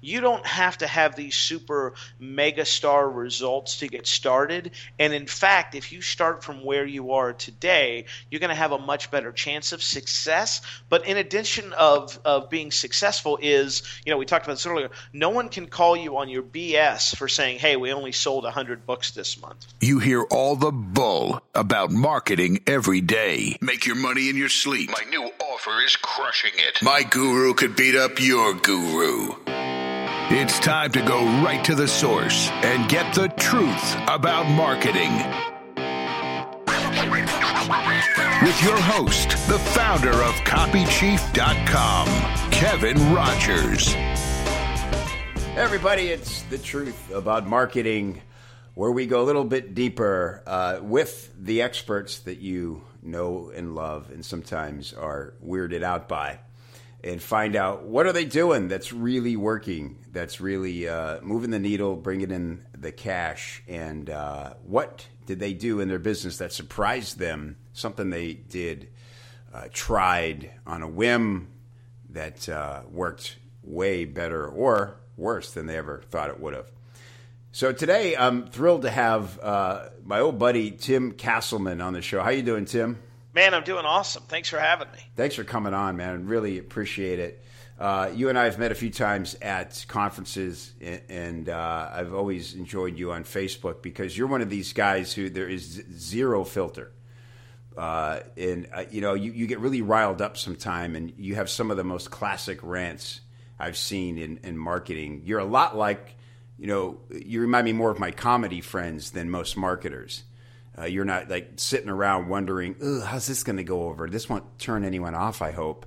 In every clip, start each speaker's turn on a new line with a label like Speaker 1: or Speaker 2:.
Speaker 1: you don't have to have these super mega star results to get started. And in fact, if you start from where you are today, you're going to have a much better chance of success. But in addition of, of being successful is, you know, we talked about this earlier, no one can call you on your BS for saying, hey, we only sold 100 books this month.
Speaker 2: You hear all the bull about marketing every day. Make your money in your sleep. My new offer is crushing it. My guru could beat up your guru. It's time to go right to the source and get the truth about marketing. With your host, the founder of CopyChief.com, Kevin Rogers.
Speaker 3: Everybody, it's the truth about marketing, where we go a little bit deeper uh, with the experts that you know and love, and sometimes are weirded out by, and find out what are they doing that's really working, that's really uh, moving the needle, bringing in the cash, and uh, what did they do in their business that surprised them? Something they did, uh, tried on a whim that uh, worked way better or worse than they ever thought it would have. So today, I'm thrilled to have uh, my old buddy Tim Castleman on the show. How you doing, Tim?
Speaker 1: Man, I'm doing awesome. Thanks for having me.
Speaker 3: Thanks for coming on, man. Really appreciate it. Uh, you and I have met a few times at conferences, and uh, I've always enjoyed you on Facebook because you're one of these guys who there is zero filter. Uh, and uh, you know, you, you get really riled up sometime, and you have some of the most classic rants I've seen in, in marketing. You're a lot like, you know, you remind me more of my comedy friends than most marketers. Uh, you're not like sitting around wondering, how's this going to go over? This won't turn anyone off, I hope.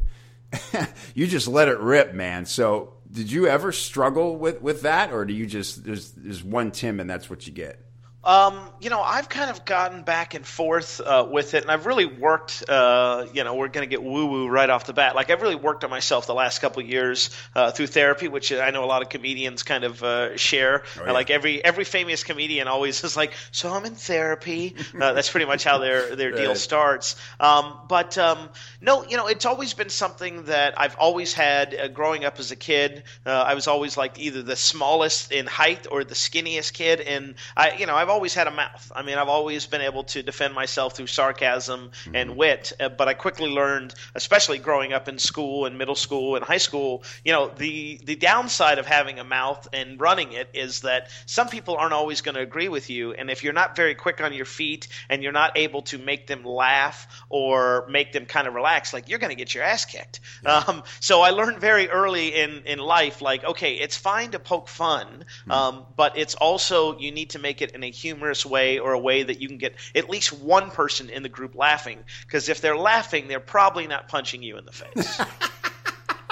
Speaker 3: you just let it rip, man. So, did you ever struggle with, with that, or do you just there's there's one Tim and that's what you get?
Speaker 1: Um, you know, I've kind of gotten back and forth uh, with it, and I've really worked. Uh, you know, we're going to get woo woo right off the bat. Like I've really worked on myself the last couple of years uh, through therapy, which I know a lot of comedians kind of uh, share. Oh, yeah. Like every every famous comedian always is like, "So I'm in therapy." Uh, that's pretty much how their their right. deal starts. Um, but um, no, you know, it's always been something that I've always had. Uh, growing up as a kid, I was always like either the smallest in height or the skinniest kid, and I, you know, I've always had a mouth. I mean, I've always been able to defend myself through sarcasm mm-hmm. and wit. Uh, but I quickly learned, especially growing up in school and middle school and high school, you know, the the downside of having a mouth and running it is that some people aren't always going to agree with you, and if you're not very quick on your feet and you're not able to make them laugh or make them kind of relax, like you're going to get your ass kicked. Yeah. Um, so I learned very early in in life, like, okay, it's fine to poke fun, mm-hmm. um, but it's also you need to make it in a humorous way or a way that you can get at least one person in the group laughing. Because if they're laughing, they're probably not punching you in the face.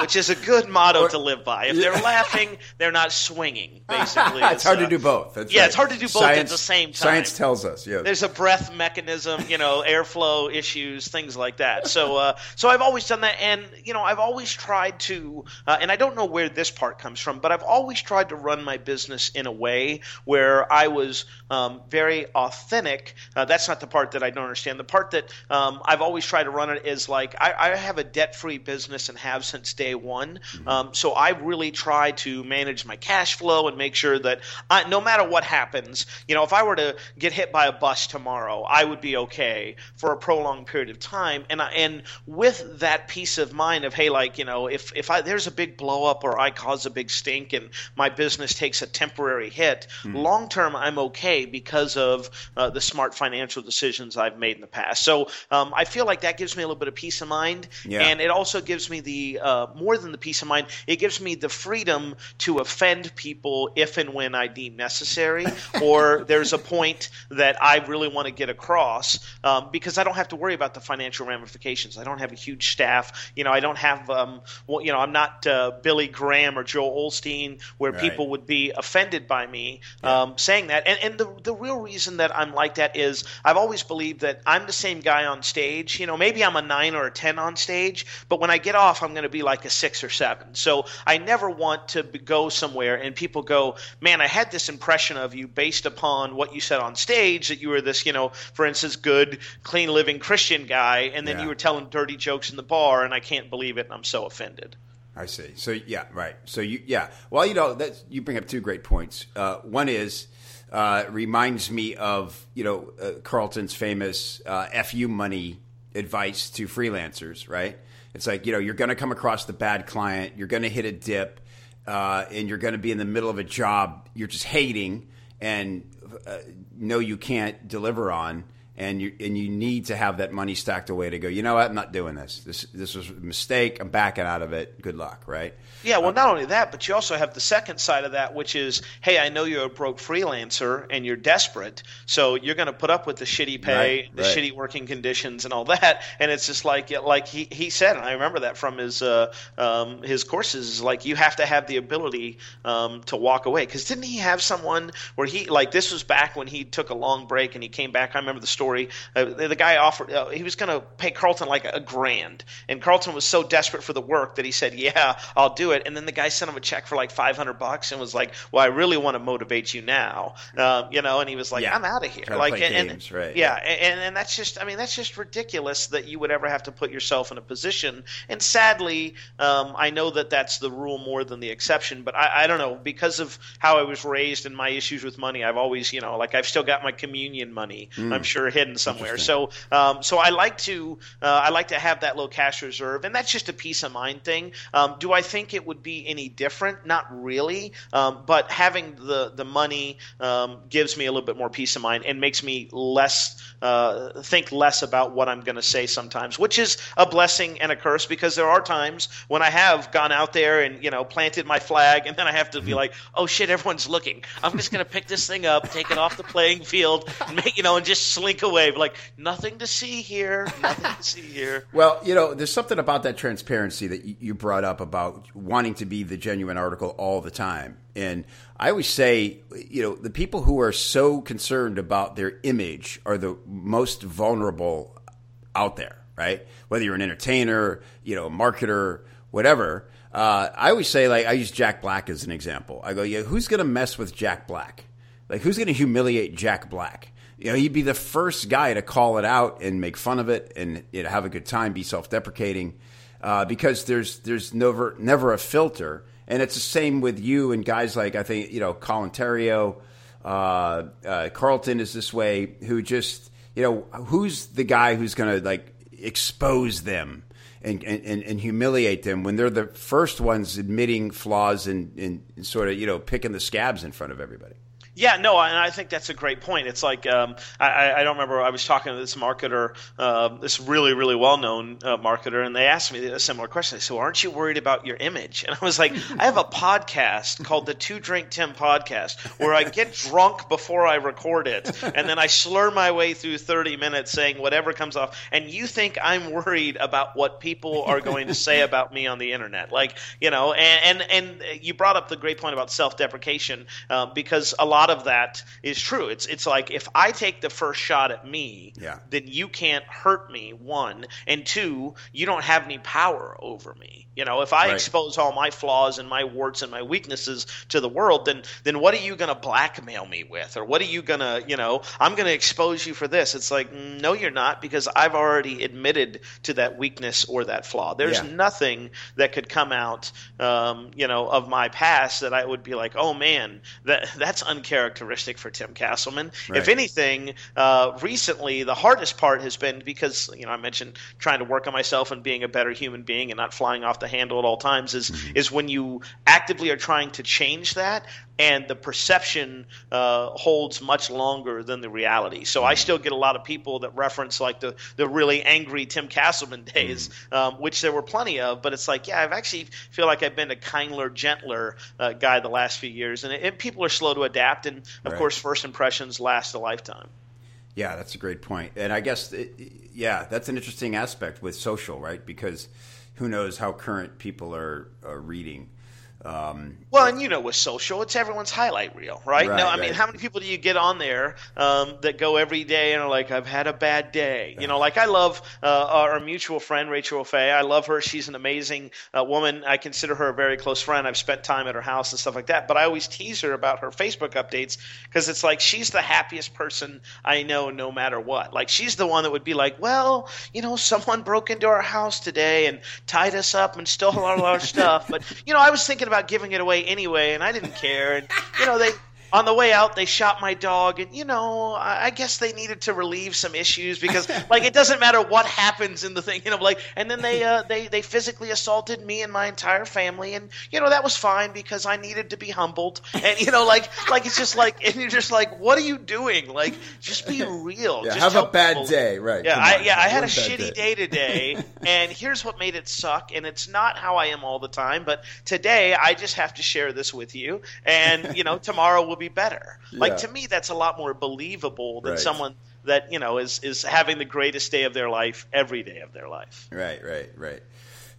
Speaker 1: which is a good motto or, to live by. If they're laughing, they're not swinging. Basically,
Speaker 3: it's, hard uh, to do both. That's
Speaker 1: yeah,
Speaker 3: right.
Speaker 1: it's hard to do both
Speaker 3: science,
Speaker 1: at the same time.
Speaker 3: Science tells us. Yeah,
Speaker 1: there's a breath mechanism, you know, airflow issues, things like that. So, uh, so I've always done that, and you know, I've always tried to, uh, and I don't know where this part comes from, but I've always tried to run my business in a way where I was um, very authentic. Uh, that's not the part that I don't understand. The part that um, I've always tried to run it is like I, I have a debt-free business and have since day one. Mm-hmm. Um, so I really try to manage my cash flow and make sure that I, no matter what happens, you know, if I were to get hit by a bus tomorrow, I would be okay for a prolonged period of time. And I, and with that peace of mind of hey, like you know, if if I, there's a big blow up or I cause a big stink and my business takes a temporary hit, mm-hmm. long term I'm okay because of uh, the smart financial decisions I've made in the past. So um, I feel like that gives me a little bit of peace of mind, yeah. and it also gives me the uh, more than the peace of mind, it gives me the freedom to offend people if and when I deem necessary, or there's a point that I really want to get across um, because I don't have to worry about the financial ramifications. I don't have a huge staff. You know, I don't have, um, well, you know, I'm not uh, Billy Graham or Joel Osteen where right. people would be offended by me yeah. um, saying that. And, and the, the real reason that I'm like that is I've always believed that I'm the same guy on stage. You know, maybe I'm a nine or a 10 on stage, but when I get off, I'm going to be like a six or seven. So I never want to go somewhere and people go, man, I had this impression of you based upon what you said on stage that you were this, you know, for instance, good, clean living Christian guy, and then yeah. you were telling dirty jokes in the bar, and I can't believe it, and I'm so offended.
Speaker 3: I see. So yeah, right. So you yeah. Well, you know that you bring up two great points. Uh, one is uh, reminds me of you know uh, Carlton's famous uh, "fu money" advice to freelancers. Right? It's like you know you're going to come across the bad client, you're going to hit a dip, uh, and you're going to be in the middle of a job you're just hating and uh, know you can't deliver on and you and you need to have that money stacked away to go. You know what? I'm not doing this. This this was a mistake. I'm backing out of it. Good luck, right?
Speaker 1: Yeah. Well, not only that, but you also have the second side of that, which is, hey, I know you're a broke freelancer and you're desperate, so you're going to put up with the shitty pay,
Speaker 3: Right,
Speaker 1: the
Speaker 3: right.
Speaker 1: shitty working conditions, and all that. And it's just like like he, he said, and I remember that from his uh, um, his courses. Is like you have to have the ability um, to walk away. Because didn't he have someone where he like this was back when he took a long break and he came back. I remember the story. Uh, the, the guy offered uh, he was going to pay Carlton like a grand, and Carlton was so desperate for the work that he said, "Yeah, I'll do it." And then the guy sent him a check for like five hundred bucks and was like, "Well, I really want to motivate you now," um, you know. And he was like,
Speaker 3: Yeah.
Speaker 1: "I'm out of here." Like, and,
Speaker 3: games, right.
Speaker 1: Yeah, and, and that's just, I mean, that's just ridiculous that you would ever have to put yourself in a position. And sadly, um, I know that that's the rule more than the exception. But I, I don't know because of how I was raised and my issues with money. I've always, you know, like I've still got my communion money. I'm sure hidden somewhere. So, um, so I like to, uh, I like to have that low cash reserve, and that's just a peace of mind thing. Um, do I think it would be any different? Not really. Um, but having the the money um, gives me a little bit more peace of mind and makes me less uh, think less about what I'm going to say sometimes, which is a blessing and a curse because there are times when I have gone out there and you know planted my flag, and then I have to be like, oh shit, everyone's looking. I'm just going to pick this thing up, take it off the playing field, and make, you know, and just slink away. Like nothing to see here, nothing to see here.
Speaker 3: Well, you know, there's something about that transparency that you- brought up about wanting to be the genuine article all the time. And I always say, you know, the people who are so concerned about their image are the most vulnerable out there, right? Whether you're an entertainer, you know, a marketer, whatever. Uh, I always say, like, I use Jack Black as an example. I go, yeah, who's going to mess with Jack Black? Like, who's going to humiliate Jack Black? You know, he'd be the first guy to call it out and make fun of it and you know, have a good time, be self-deprecating, uh, because there's there's never never a filter, and it's the same with you and guys like I think you know Colin Theriot, uh, uh, Carlton is this way, who just you know who's the guy who's going to like expose them and, and, and humiliate them when they're the first ones admitting flaws and, and sort of you know picking the scabs in front of everybody.
Speaker 1: Yeah, no, and I think that's a great point. It's like um, I, I don't remember. I was talking to this marketer, uh, this really, really well-known uh, marketer, and they asked me a similar question. They said, well, "Aren't you worried about your image?" And I was like, "I have a podcast called the Two Drink Tim Podcast, where I get drunk before I record it, and then I slur my way through 30 minutes saying whatever comes off. And you think I'm worried about what people are going to say about me on the internet? Like, you know, and and, and you brought up the great point about self-deprecation uh, because a lot of that is true. It's it's like if I take the first shot at me,
Speaker 3: Yeah.
Speaker 1: then you can't hurt me. One and two, you don't have any power over me. You know, if I
Speaker 3: Right.
Speaker 1: expose all my flaws and my warts and my weaknesses to the world, then then what are you going to blackmail me with, or what are you going to, you know, I'm going to expose you for this. It's like, mm, no, you're not, because I've already admitted to that weakness or that flaw. There's
Speaker 3: Yeah.
Speaker 1: nothing that could come out, um, you know, of my past that I would be like, oh man, that that's uncharacteristic for Tim Castleman.
Speaker 3: Right.
Speaker 1: If anything, uh, recently the hardest part has been because you know I mentioned trying to work on myself and being a better human being and not flying off the handle at all times is is when you actively are trying to change that and the perception uh, holds much longer than the reality. So I still get a lot of people that reference like the the really angry Tim Castleman days, um, which there were plenty of. But it's like, yeah, I've actually feel like I've been a kinder, gentler uh, guy the last few years, and, and people are slow to adapt. And of
Speaker 3: Right.
Speaker 1: course, first impressions last a lifetime.
Speaker 3: Yeah, that's a great point. And I guess, it, yeah, that's an interesting aspect with social, right? Because who knows how current people are, are reading. Um,
Speaker 1: well, and you know, with social, it's everyone's highlight reel, right?
Speaker 3: Right,
Speaker 1: no, I
Speaker 3: right.
Speaker 1: mean, how many people do you get on there um, that go every day and are like, "I've had a bad day"? You know, like I love uh, our mutual friend Rachel Fay. I love her. She's an amazing uh, woman. I consider her a very close friend. I've spent time at her house and stuff like that. But I always tease her about her Facebook updates because it's like she's the happiest person I know, no matter what. Like she's the one that would be like, "Well, you know, someone broke into our house today and tied us up and stole all our stuff." But you know, I was thinking about giving it away anyway, and I didn't care. And you know, they on the way out they shot my dog, and you know, I, I guess they needed to relieve some issues because like it doesn't matter what happens in the thing, you know, like and then they uh, they they physically assaulted me and my entire family, and you know that was fine because I needed to be humbled, and you know, like like it's just like and you're just like, what are you doing? Like, just be real.
Speaker 3: yeah,
Speaker 1: Just
Speaker 3: have a bad
Speaker 1: people-
Speaker 3: day, right?
Speaker 1: yeah, I, yeah, I had a shitty day. today, and here's what made it suck. And it's not how I am all the time, but today I just have to share this with you, and you know, tomorrow will be better. Like to me, that's a lot more believable than
Speaker 3: Right.
Speaker 1: someone that you know is is having the greatest day of their life every day of their life.
Speaker 3: Right, right, right.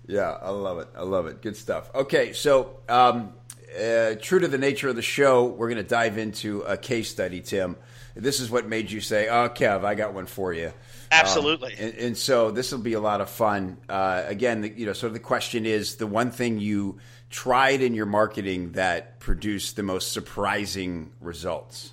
Speaker 3: Yeah, I love it. I love it. Good stuff. Okay, so um, uh, true to the nature of the show, we're going to dive into a case study, Tim. This is what made you say, "Oh, Kev, I got one for you."
Speaker 1: Absolutely.
Speaker 3: Um, and, and so this will be a lot of fun. Uh, again, the, you know, sort of the question is the one thing you tried in your marketing that produced the most surprising results.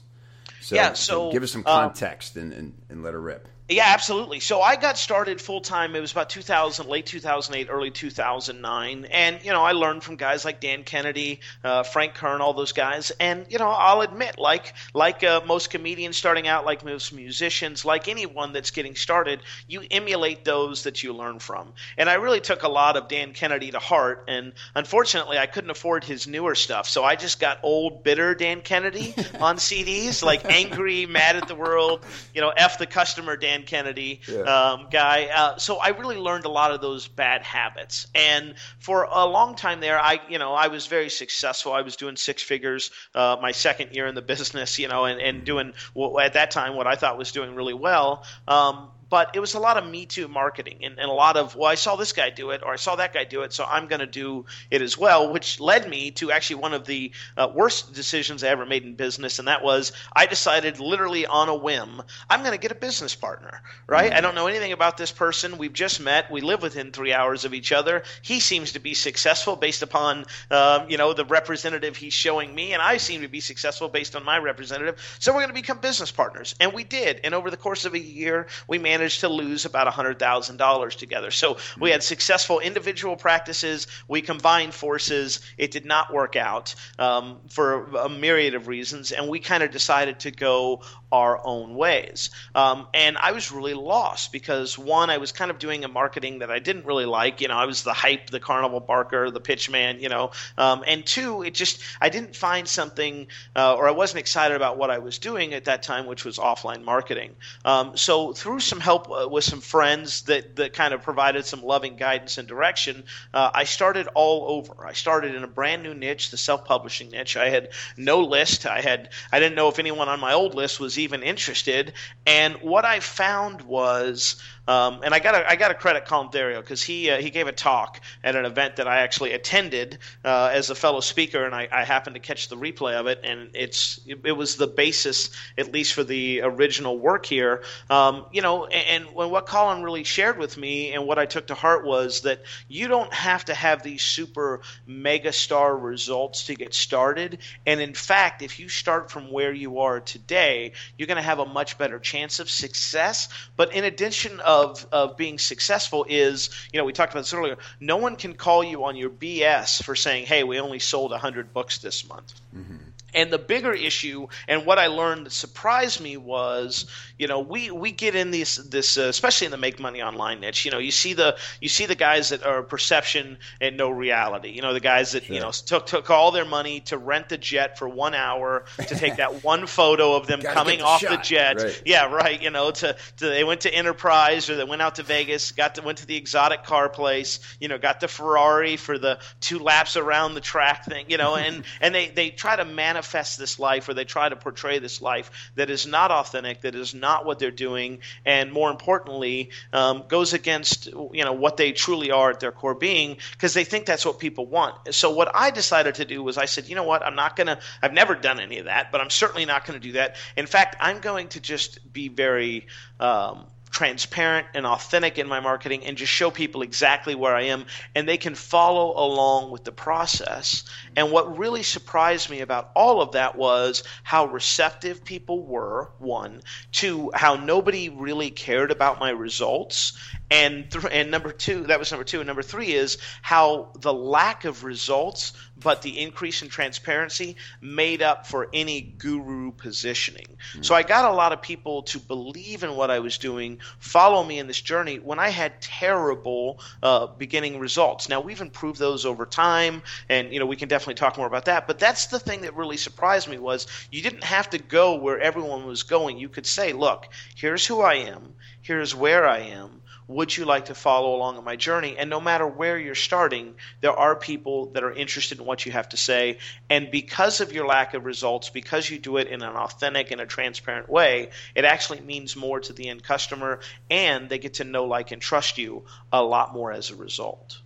Speaker 3: So,
Speaker 1: Yeah, so,
Speaker 3: give us some
Speaker 1: uh,
Speaker 3: context and, and, and let her rip.
Speaker 1: Yeah, absolutely. So I got started full time. It was about 2000, late 2008, early 2009, and you know I learned from guys like Dan Kennedy, uh, Frank Kern, all those guys. And you know I'll admit, like like uh, most comedians starting out, like most musicians, like anyone that's getting started, you emulate those that you learn from. And I really took a lot of Dan Kennedy to heart. And unfortunately, I couldn't afford his newer stuff, so I just got old, bitter Dan Kennedy on CDs, like angry, mad at the world, you know, f the customer, Dan Kennedy
Speaker 3: Yeah.
Speaker 1: um, guy. Uh, so I really learned a lot of those bad habits. And for a long time there, I you know I was very successful. I was doing six figures uh, my second year in the business, you know, and, and doing well, at that time what I thought was doing really well. Um, but it was a lot of Me Too marketing and, and a lot of, well, I saw this guy do it or I saw that guy do it, so I'm going to do it as well, which led me to actually one of the uh, worst decisions I ever made in business. And that was I decided literally on a whim, I'm going to get a business partner, right? I don't know anything about this person. We've just met. We live within three hours of each other. He seems to be successful based upon, um, you know, the representative he's showing me, and I seem to be successful based on my representative. So we're going to become business partners. And we did. And over the course of a year, we managed to lose about $100,000 together. So we had successful individual practices. We combined forces. It did not work out um, for a myriad of reasons. And we kind of decided to go our own ways. Um, and I was really lost because one, I was kind of doing a marketing that I didn't really like. You know, I was the hype, the carnival barker, the pitch man, you know. Um, and two, it just, I didn't find something, uh, or I wasn't excited about what I was doing at that time, which was offline marketing. Um, so through some help uh, with some friends that, that kind of provided some loving guidance and direction, uh, I started all over. I started in a brand new niche, the self-publishing niche. I had no list. I had, I didn't know if anyone on my old list was even interested. And what I found was, um, and I got I got to credit Colin Theriot because he uh, he gave a talk at an event that I actually attended uh, as a fellow speaker, and I, I happened to catch the replay of it, and it's it, was the basis at least for the original work here. Um, you know, and, and what Colin really shared with me and what I took to heart was that you don't have to have these super mega star results to get started, and in fact, if you start from where you are today, you're going to have a much better chance of success. But in addition of of being successful is, you know, we talked about this earlier. No one can call you on your BS for saying, "Hey, we only sold 100 books this month." Mm-hmm. And the bigger issue, and what I learned that surprised me was, you know, we, we get in this this uh, especially in the make money online niche. You know, you see the you see the guys that are perception and no reality. You know, the guys that you know took took all their money to rent the jet for one hour to take that one photo of them coming
Speaker 3: the
Speaker 1: off the jet.
Speaker 3: Right.
Speaker 1: Yeah, right. You know, to, to they went to Enterprise or they went out to Vegas, got to, went to the exotic car place, you know, got the Ferrari for the two laps around the track thing, you know, and, and they, they try to manifest this life or they try to portray this life that is not authentic, that is not what they're doing, and more importantly, um, goes against, you know, what they truly are at their core being because they think that's what people want. So what I decided to do was I said, you know what, I'm not to, I've never done any of that, but I'm certainly not going to do that. In fact, I'm going to just be very um, transparent and authentic in my marketing and just show people exactly where I am and they can follow along with the process. And what really surprised me about all of that was how receptive people were, one, two, how nobody really cared about my results. And th- and number two, that was number two. And number three is how the lack of results, but the increase in transparency made up for any guru positioning. Mm-hmm. So I got a lot of people to believe in what I was doing, follow me in this journey when I had terrible uh, beginning results. Now we've improved those over time, and you know we can definitely talk more about that. But that's the thing that really surprised me was you didn't have to go where everyone was going. You could say, look, here's who I am, here's where I am would you like to follow along on my journey? And no matter where you're starting, there are people that are interested in what you have to say. And because of your lack of results, because you do it in an authentic and a transparent way, it actually means more to the end customer and they get to know, like, and trust you a lot more as a result.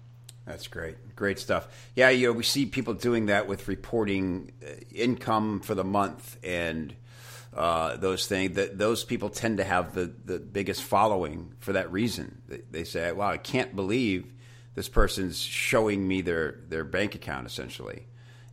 Speaker 3: That's great. Great stuff. Yeah, you know, we see people doing that with reporting uh, income for the month and uh, those things that those people tend to have the, the biggest following for that reason. They, they say, "Wow, I can't believe this person's showing me their their bank account essentially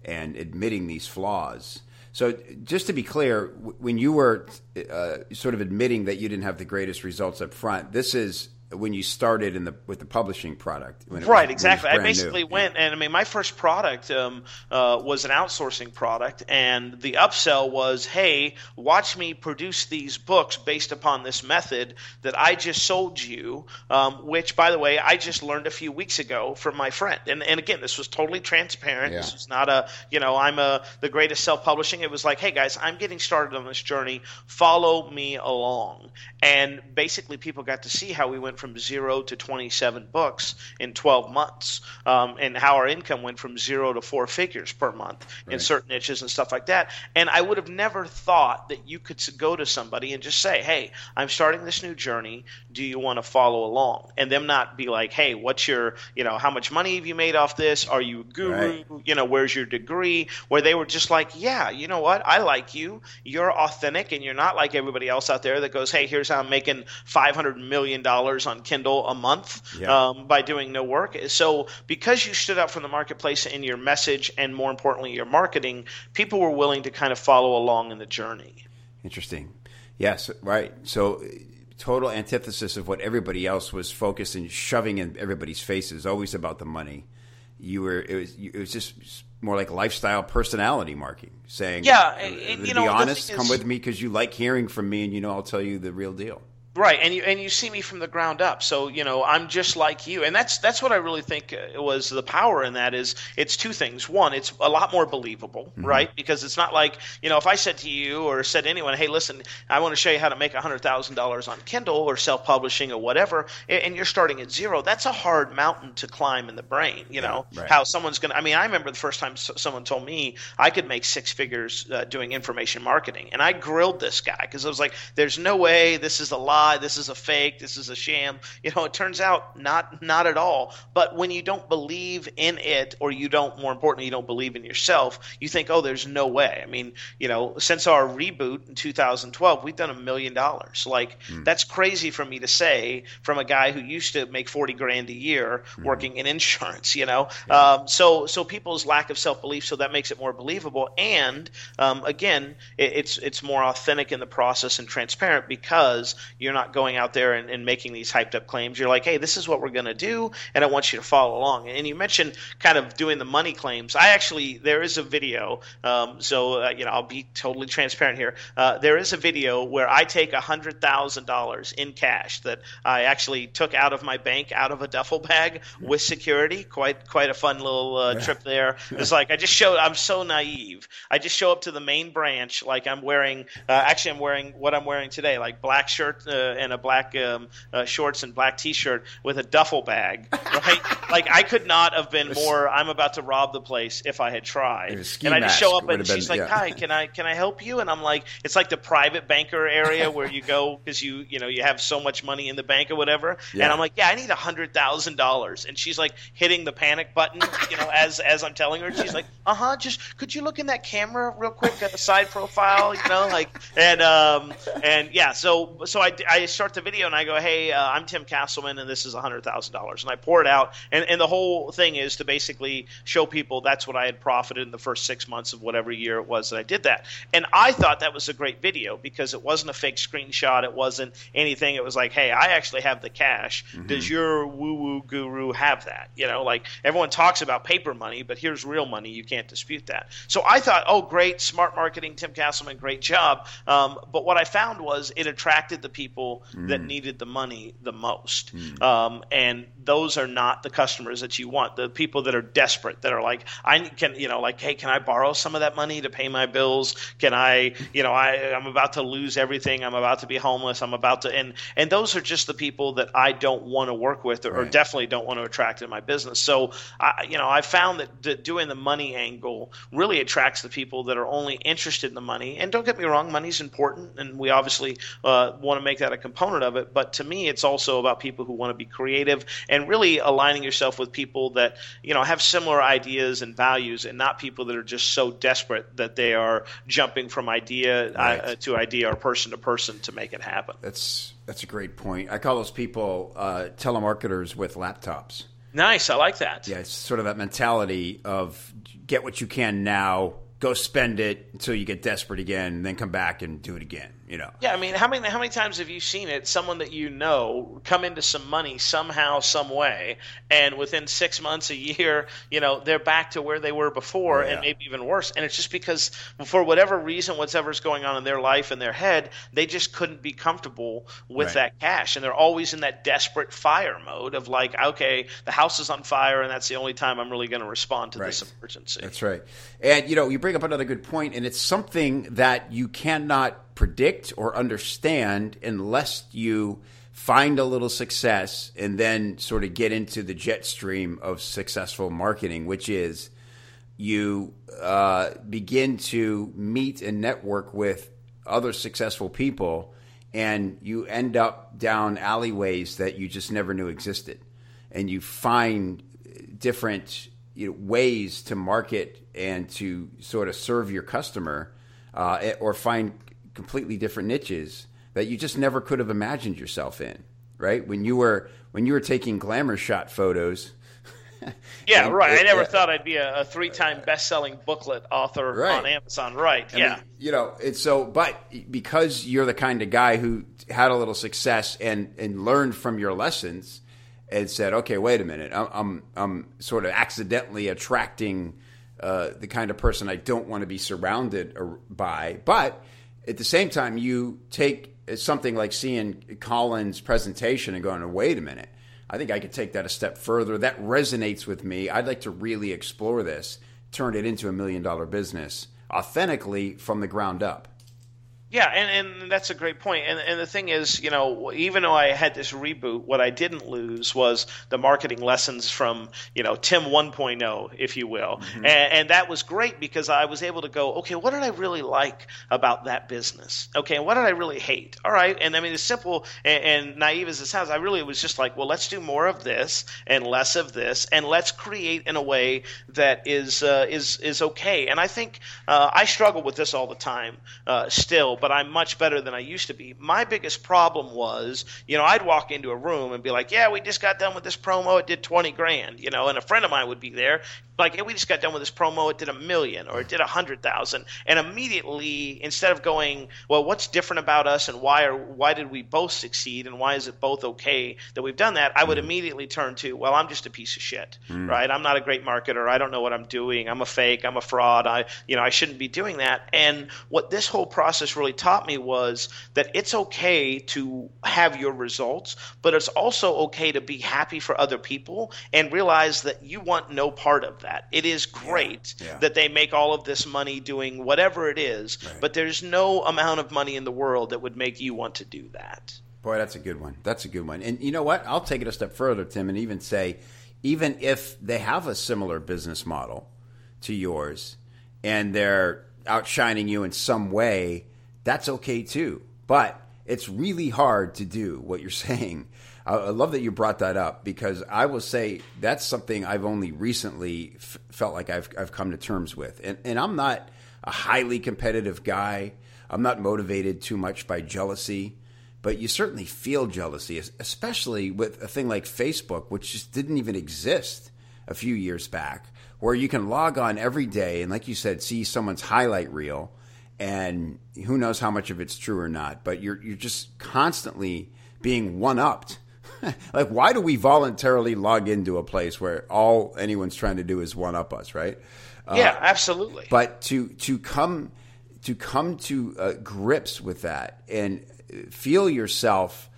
Speaker 3: and admitting these flaws." So, just to be clear, when you were uh, sort of admitting that you didn't have the greatest results up front, this is when you started in the with the publishing product.
Speaker 1: right, was, exactly. I basically new. went yeah. and I mean my first product um, uh, was an outsourcing product, and the upsell was, "Hey, watch me produce these books based upon this method that I just sold you." Um, which, by the way, I just learned a few weeks ago from my friend. And and again, this was totally transparent. Yeah. This was not a you know I'm a the greatest self publishing. It was like, "Hey guys, I'm getting started on this journey. Follow me along." And basically, people got to see how we went from zero to 27 books in 12 months, um, and how our income went from zero to four figures per month right. in certain niches and stuff like that. And I would have never thought that you could go to somebody and just say, "Hey, I'm starting this new journey. Do you want to follow along?" And them not be like, "Hey, what's your, you know, how much money have you made off this? Are you a guru? Right. You know, where's your degree?" Where they were just like, "Yeah, you know what? I like you. You're authentic, and you're not like everybody else out there that goes, "Hey, here's how I'm making 500 million dollars on Kindle a month yeah. um, by doing no work. So because you stood out from the marketplace in your message and more importantly your marketing, people were willing to kind of follow along in the journey.
Speaker 3: Interesting. Yes, right. So total antithesis of what everybody else was focused and shoving in everybody's faces, always about the money. You were it was it was just more like lifestyle personality marketing, saying,
Speaker 1: "Yeah, and,
Speaker 3: you
Speaker 1: know,
Speaker 3: be honest, come with me because you like hearing from me, and you know I'll tell you the real deal."
Speaker 1: Right, and you and you see me from the ground up, so you know I'm just like you, and that's that's what I really think uh, was the power in that is it's two things. One, it's a lot more believable, mm-hmm. right? Because it's not like you know if I said to you or said to anyone, hey, listen, I want to show you how to make hundred thousand dollars on Kindle or self publishing or whatever, and you're starting at zero. That's a hard mountain to climb in the brain. You know yeah, right. how someone's gonna. I mean, I remember the first time someone told me I could make six figures uh, doing information marketing, and I grilled this guy because I was like, there's no way this is a lie lie, this is a fake, this is a sham. You know, it turns out not not at all. But when you don't believe in it, or you don't, more importantly, you don't believe in yourself, you think, oh, there's no way. I mean, you know, since our reboot in 2012, we've done a million dollars. Like mm. that's crazy for me to say from a guy who used to make 40 grand a year mm. working in insurance. You know, yeah. um, so so people's lack of self belief, so that makes it more believable. And um, again, it, it's it's more authentic in the process and transparent because you're not going out there and, and making these hyped up claims. You're like, hey, this is what we're going to do, and I want you to follow along. And you mentioned kind of doing the money claims. I actually there is a video, um, so uh, you know I'll be totally transparent here. Uh, there is a video where I take a hundred thousand dollars in cash that I actually took out of my bank out of a duffel bag with security. Quite quite a fun little uh, trip there. It's like I just showed. I'm so naive. I just show up to the main branch like I'm wearing. Uh, actually, I'm wearing what I'm wearing today, like black shirt uh, and a black um, uh, shorts and black T-shirt with a duffel bag. Right? like I could not have been more. I'm about to rob the place if I had tried.
Speaker 3: And
Speaker 1: I just show up and she's been, like, yeah. "Hi, can I can I help you?" And I'm like, "It's like the private banker area where you go because you you know you have so much money in the bank or whatever." Yeah. And I'm like, "Yeah, I need a hundred thousand dollars." And she's like hitting the panic button, you know, as as I'm telling her. She's like, "Uh huh. Just could you look in that camera real quick at the side profile, you know, like and um and yeah." So so I I start the video and I go, "Hey, uh, I'm Tim Castleman, and this is hundred thousand dollars." And I pour it out, and and the whole thing is to basically show people that's what I had profited in the first six months of whatever year it was that I did that. And I thought that was a great video because it wasn't a fake screenshot. It wasn't anything. It was like, hey, I actually have the cash. Mm-hmm. Does your woo woo guru have that? You know, like everyone talks about paper money, but here's real money. You can't dispute that. So I thought, oh, great, smart marketing, Tim Castleman, great job. Um, but what I found was it attracted the people mm. that needed the money the most. Mm. Um, and those are not the customers that you want. The people that are desperate, that are like, I can, you know, like, hey, can I borrow some of that money to pay my bills? Can I, you know, I, I'm about to lose everything. I'm about to be homeless. I'm about to, and and those are just the people that I don't want to work with, or, right. or definitely don't want to attract in my business. So, I, you know, I found that, that doing the money angle really attracts the people that are only interested in the money. And don't get me wrong, money's important, and we obviously uh, want to make that a component of it. But to me, it's also about people who want to be creative and really aligning yourself with people that you know have similar ideas and values, and not people that are just so desperate that they are jumping from idea uh, right. uh, to idea or person to person to make it happen.
Speaker 3: That's that's a great point. I call those people uh, telemarketers with laptops.
Speaker 1: Nice, I like that.
Speaker 3: Yeah, it's sort of that mentality of get what you can now, go spend it until you get desperate again, and then come back and do it again you know.
Speaker 1: Yeah, I mean, how many how many times have you seen it? Someone that you know come into some money somehow, some way, and within six months, a year, you know, they're back to where they were before, oh, yeah. and maybe even worse. And it's just because, for whatever reason, whatever's going on in their life and their head, they just couldn't be comfortable with right. that cash, and they're always in that desperate fire mode of like, okay, the house is on fire, and that's the only time I'm really going to respond to right. this emergency.
Speaker 3: That's right. And you know, you bring up another good point, and it's something that you cannot predict or understand unless you find a little success and then sort of get into the jet stream of successful marketing, which is you uh, begin to meet and network with other successful people and you end up down alleyways that you just never knew existed. And you find different you know, ways to market and to sort of serve your customer uh, or find completely different niches that you just never could have imagined yourself in, right? When you were when you were taking glamour shot photos.
Speaker 1: yeah, right. It, I never thought I'd be a, a three-time best-selling booklet author right. on Amazon. Right. I yeah. Mean,
Speaker 3: you know, it's so, but because you're the kind of guy who had a little success and and learned from your lessons, and said, okay, wait a minute, I'm I'm, I'm sort of accidentally attracting uh, the kind of person I don't want to be surrounded by, but at the same time, you take something like seeing Colin's presentation and going, wait a minute, I think I could take that a step further. That resonates with me. I'd like to really explore this, turn it into a million dollar business authentically from the ground up.
Speaker 1: Yeah, and, and that's a great point. And, and the thing is, you know, even though I had this reboot, what I didn't lose was the marketing lessons from, you know, Tim 1.0, if you will. Mm-hmm. And, and, that was great because I was able to go, okay, what did I really like about that business? Okay, and what did I really hate? All right. And I mean, as simple and, and naive as it sounds, I really was just like, well, let's do more of this and less of this, and let's create in a way that is uh, is is okay. And I think uh, I struggle with this all the time uh, still but I'm much better than I used to be. My biggest problem was, you know, I'd walk into a room and be like, yeah, we just got done with this promo. It did 20 grand, you know, and a friend of mine would be there like, hey, we just got done with this promo. It did a million or it did a hundred thousand. And immediately, instead of going, well, what's different about us and why are, why did we both succeed and why is it both okay that we've done that? I would mm. immediately turn to, well, I'm just a piece of shit, mm. right? I'm not a great marketer. I don't know what I'm doing. I'm a fake. I'm a fraud. I, you know, I shouldn't be doing that. And what this whole process really taught me was that it's okay to have your results, but it's also okay to be happy for other people and realize that you want no part of that that. It is great yeah, yeah. that they make all of this money doing whatever it is, right. but there's no amount of money in the world that would make you want to do that.
Speaker 3: Boy, that's a good one. That's a good one. And you know what? I'll take it a step further, Tim, and even say, even if they have a similar business model to yours and they're outshining you in some way, that's okay too. But it's really hard to do what you're saying. I love that you brought that up because I will say that's something I've only recently f- felt like I've, I've come to terms with. And, and I'm not a highly competitive guy. I'm not motivated too much by jealousy, but you certainly feel jealousy, especially with a thing like Facebook, which just didn't even exist a few years back, where you can log on every day and, like you said, see someone's highlight reel, and who knows how much of it's true or not, but you're you're just constantly being one upped. like, why do we voluntarily log into a place where all anyone's trying to do is one up us, right?
Speaker 1: Yeah, uh, absolutely.
Speaker 3: But to to come to come to uh, grips with that and feel yourself,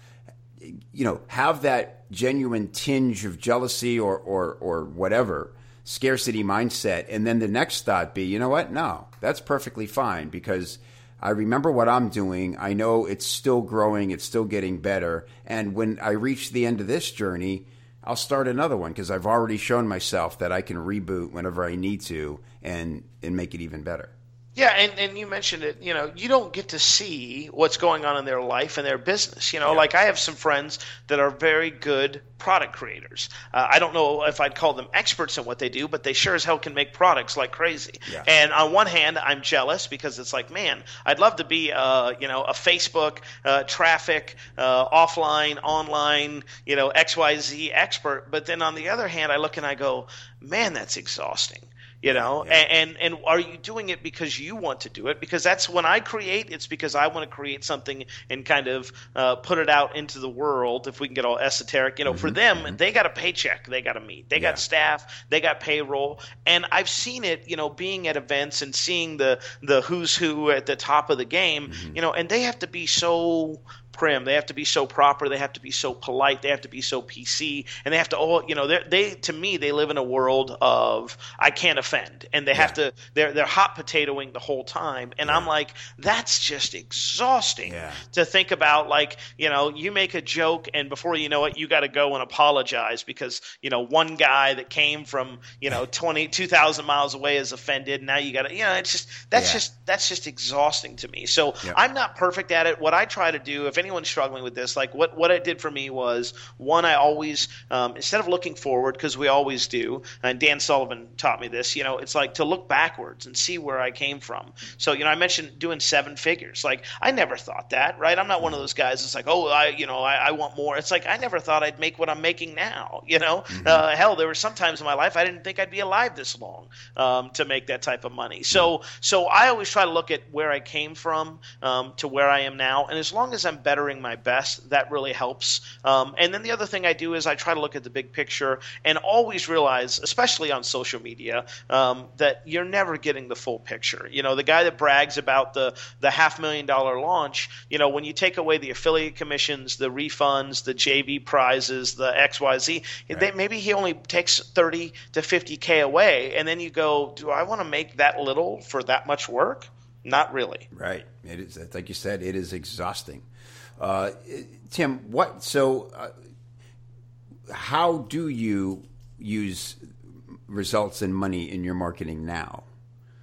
Speaker 3: you know, have that genuine tinge of jealousy or or or whatever scarcity mindset, and then the next thought be, you know what? No, that's perfectly fine because. I remember what I'm doing. I know it's still growing, it's still getting better. And when I reach the end of this journey, I'll start another one because I've already shown myself that I can reboot whenever I need to and and make it even better.
Speaker 1: Yeah, and, and you mentioned it, you know, you don't get to see what's going on in their life and their business. You know, yeah. like I have some friends that are very good product creators. Uh, I don't know if I'd call them experts in what they do, but they sure as hell can make products like crazy. Yeah. And on one hand, I'm jealous because it's like, man, I'd love to be, uh, you know, a Facebook uh, traffic, uh, offline, online, you know, XYZ expert. But then on the other hand, I look and I go, man, that's exhausting you know yeah. and, and are you doing it because you want to do it because that's when i create it's because i want to create something and kind of uh, put it out into the world if we can get all esoteric you know mm-hmm. for them mm-hmm. they got a paycheck they got to meet they yeah. got staff they got payroll and i've seen it you know being at events and seeing the the who's who at the top of the game mm-hmm. you know and they have to be so prim. They have to be so proper. They have to be so polite. They have to be so PC, and they have to all you know. They to me they live in a world of I can't offend, and they yeah. have to they're they're hot potatoing the whole time, and yeah. I'm like that's just exhausting yeah. to think about. Like you know, you make a joke, and before you know it, you got to go and apologize because you know one guy that came from you know 20 2,000 miles away is offended. Now you got to you know it's just that's just that's just exhausting to me. So I'm not perfect at it. What I try to do if anyone's struggling with this, like what what it did for me was one, I always um, instead of looking forward because we always do, and Dan Sullivan taught me this. You know, it's like to look backwards and see where I came from. So you know, I mentioned doing seven figures. Like I never thought that, right? I'm not one of those guys that's like, oh, I you know, I, I want more. It's like I never thought I'd make what I'm making now. You know, mm-hmm. uh, hell, there were some times in my life I didn't think I'd be alive this long um, to make that type of money. So so I always try to look at where I came from um, to where I am now, and as long as I'm better bettering my best. That really helps. Um, and then the other thing I do is I try to look at the big picture and always realize, especially on social media, um, that you're never getting the full picture. You know, the guy that brags about the the half million dollar launch, you know, when you take away the affiliate commissions, the refunds, the JV prizes, the XYZ, right. they, maybe he only takes 30 to 50K away. And then you go, do I want to make that little for that much work? Not really.
Speaker 3: Right. It is, like you said, it is exhausting. Uh, Tim, what? So, uh, how do you use results and money in your marketing now?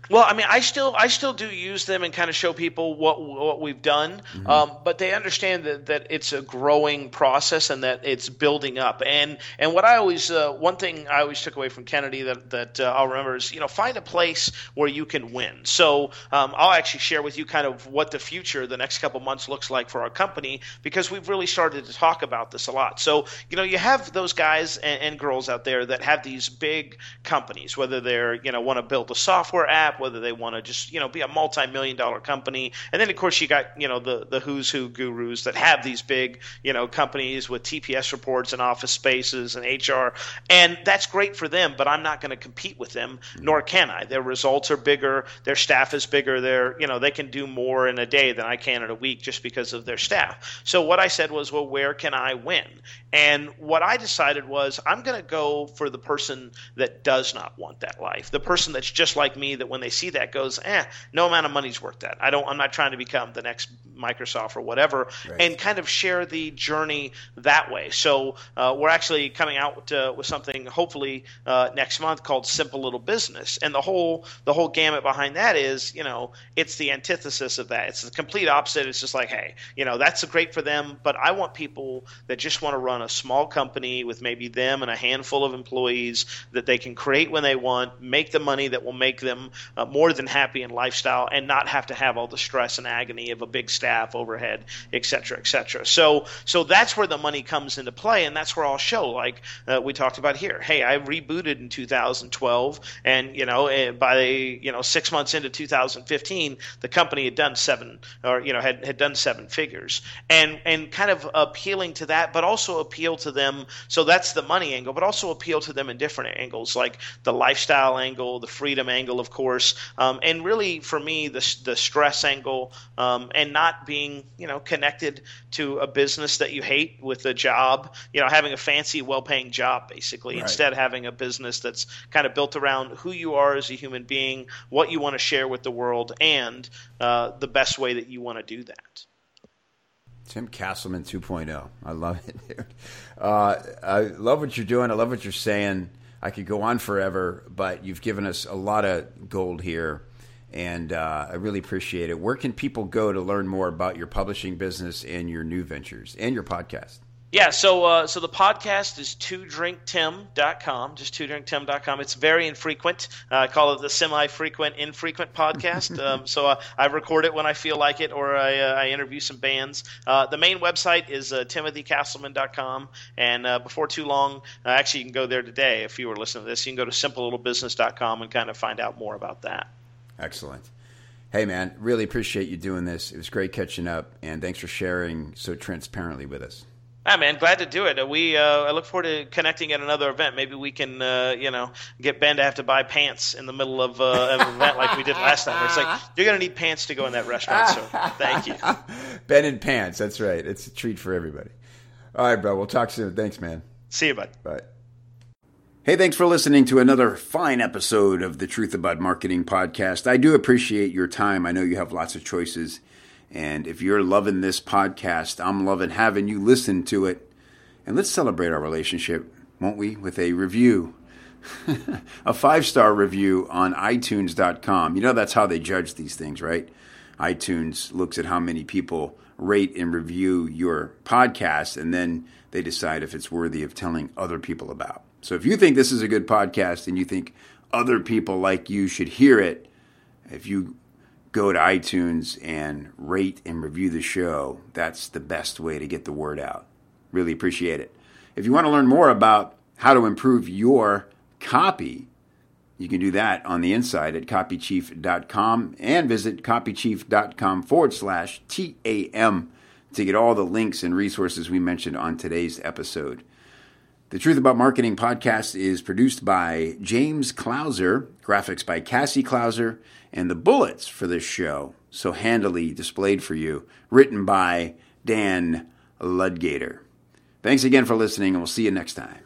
Speaker 1: Well, I mean, I still I still do use them and kind of show people what what we've done, mm-hmm. um, but they understand that, that it's a growing process and that it's building up. And and what I always uh, one thing I always took away from Kennedy that that uh, I'll remember is you know find a place where you can win. So um, I'll actually share with you kind of what the future the next couple months looks like for our company because we've really started to talk about this a lot. So you know you have those guys and, and girls out there that have these big companies, whether they're you know want to build a software app whether they want to just you know be a multi-million dollar company. And then of course you got you know the the who's who gurus that have these big you know companies with TPS reports and office spaces and HR, and that's great for them. But I'm not going to compete with them, mm-hmm. nor can I. Their results are bigger, their staff is bigger. They're you know they can do more in a day than I can in a week just because of their staff. So what I said was, well, where can I win? And what I decided was I'm going to go for the person that does not want that life, the person that's just like me that when they see that goes, eh, no amount of money's worth that. I don't. I'm not trying to become the next Microsoft or whatever, right. and kind of share the journey that way. So uh, we're actually coming out uh, with something hopefully uh, next month called Simple Little Business, and the whole the whole gamut behind that is you know it's the antithesis of that. It's the complete opposite. It's just like hey, you know that's great for them, but I want people that just want to run a small company with maybe them and a handful of employees that they can create when they want, make the money that will make them uh, more than happy in lifestyle, and not have to have all the stress and agony of a big staff overhead, et cetera, et cetera. So so that's where the money comes into play, and that's where I'll show like uh, we talked about here. Hey, I rebooted in 2012, and you know eh, by you know six months into 2015, the company had done seven or you know had had done seven figures, and and kind of appealing to that, but also appeal to them. So that's the money angle, but also appeal to them in different angles, like the lifestyle angle, the freedom angle, of course, um, and really for me the the stress angle, um, and not being you know connected to a business that you hate with a job, you know, having a fancy, well-paying job basically, right. instead having a business that's kind of built around who you are as a human being, what you want to share with the world, and uh, the best way that you want to do that.
Speaker 3: Tim Castleman 2.0. I love it, dude. Uh, I love what you're doing. I love what you're saying. I could go on forever, but you've given us a lot of gold here, and uh, I really appreciate it. Where can people go to learn more about your publishing business and your new ventures and your podcast?
Speaker 1: Yeah, so uh, so the podcast is twodrinktim.com, just twodrinktim.com. It's very infrequent. Uh, I call it the semi-frequent, infrequent podcast. um, so uh, I record it when I feel like it, or I, uh, I interview some bands. Uh, the main website is uh, timothycastleman.com, and before too long, actually you can go there today if you were listening to this. You can go to simplelittlebusiness.com and kind of find out more about that.
Speaker 3: Excellent. Hey, man, really appreciate you doing this. It was great catching up, and thanks for sharing so transparently with us.
Speaker 1: Yeah, man, glad to do it. We uh, I look forward to connecting at another event. Maybe we can, uh, you know, get Ben to have to buy pants in the middle of uh, an event like we did last time. It's like you're gonna need pants to go in that restaurant. So thank you,
Speaker 3: Ben in pants. That's right. It's a treat for everybody. All right, bro. We'll talk soon. Thanks, man.
Speaker 1: See you, bud.
Speaker 3: Bye. Hey, thanks for listening to another fine episode of the Truth About Marketing podcast. I do appreciate your time. I know you have lots of choices and if you're loving this podcast, I'm loving having you listen to it. And let's celebrate our relationship, won't we, with a review. a five star review on iTunes.com. You know, that's how they judge these things, right? iTunes looks at how many people rate and review your podcast, and then they decide if it's worthy of telling other people about. So if you think this is a good podcast and you think other people like you should hear it, if you go to iTunes and rate and review the show. That's the best way to get the word out. Really appreciate it. If you want to learn more about how to improve your copy, you can do that on the inside at copychief.com and visit copychief.com forward slash TAM to get all the links and resources we mentioned on today's episode. The Truth About Marketing podcast is produced by James Clouser, graphics by Cassie Clouser, and the bullets for this show, so handily displayed for you, written by Dan Ludgater. Thanks again for listening, and we'll see you next time.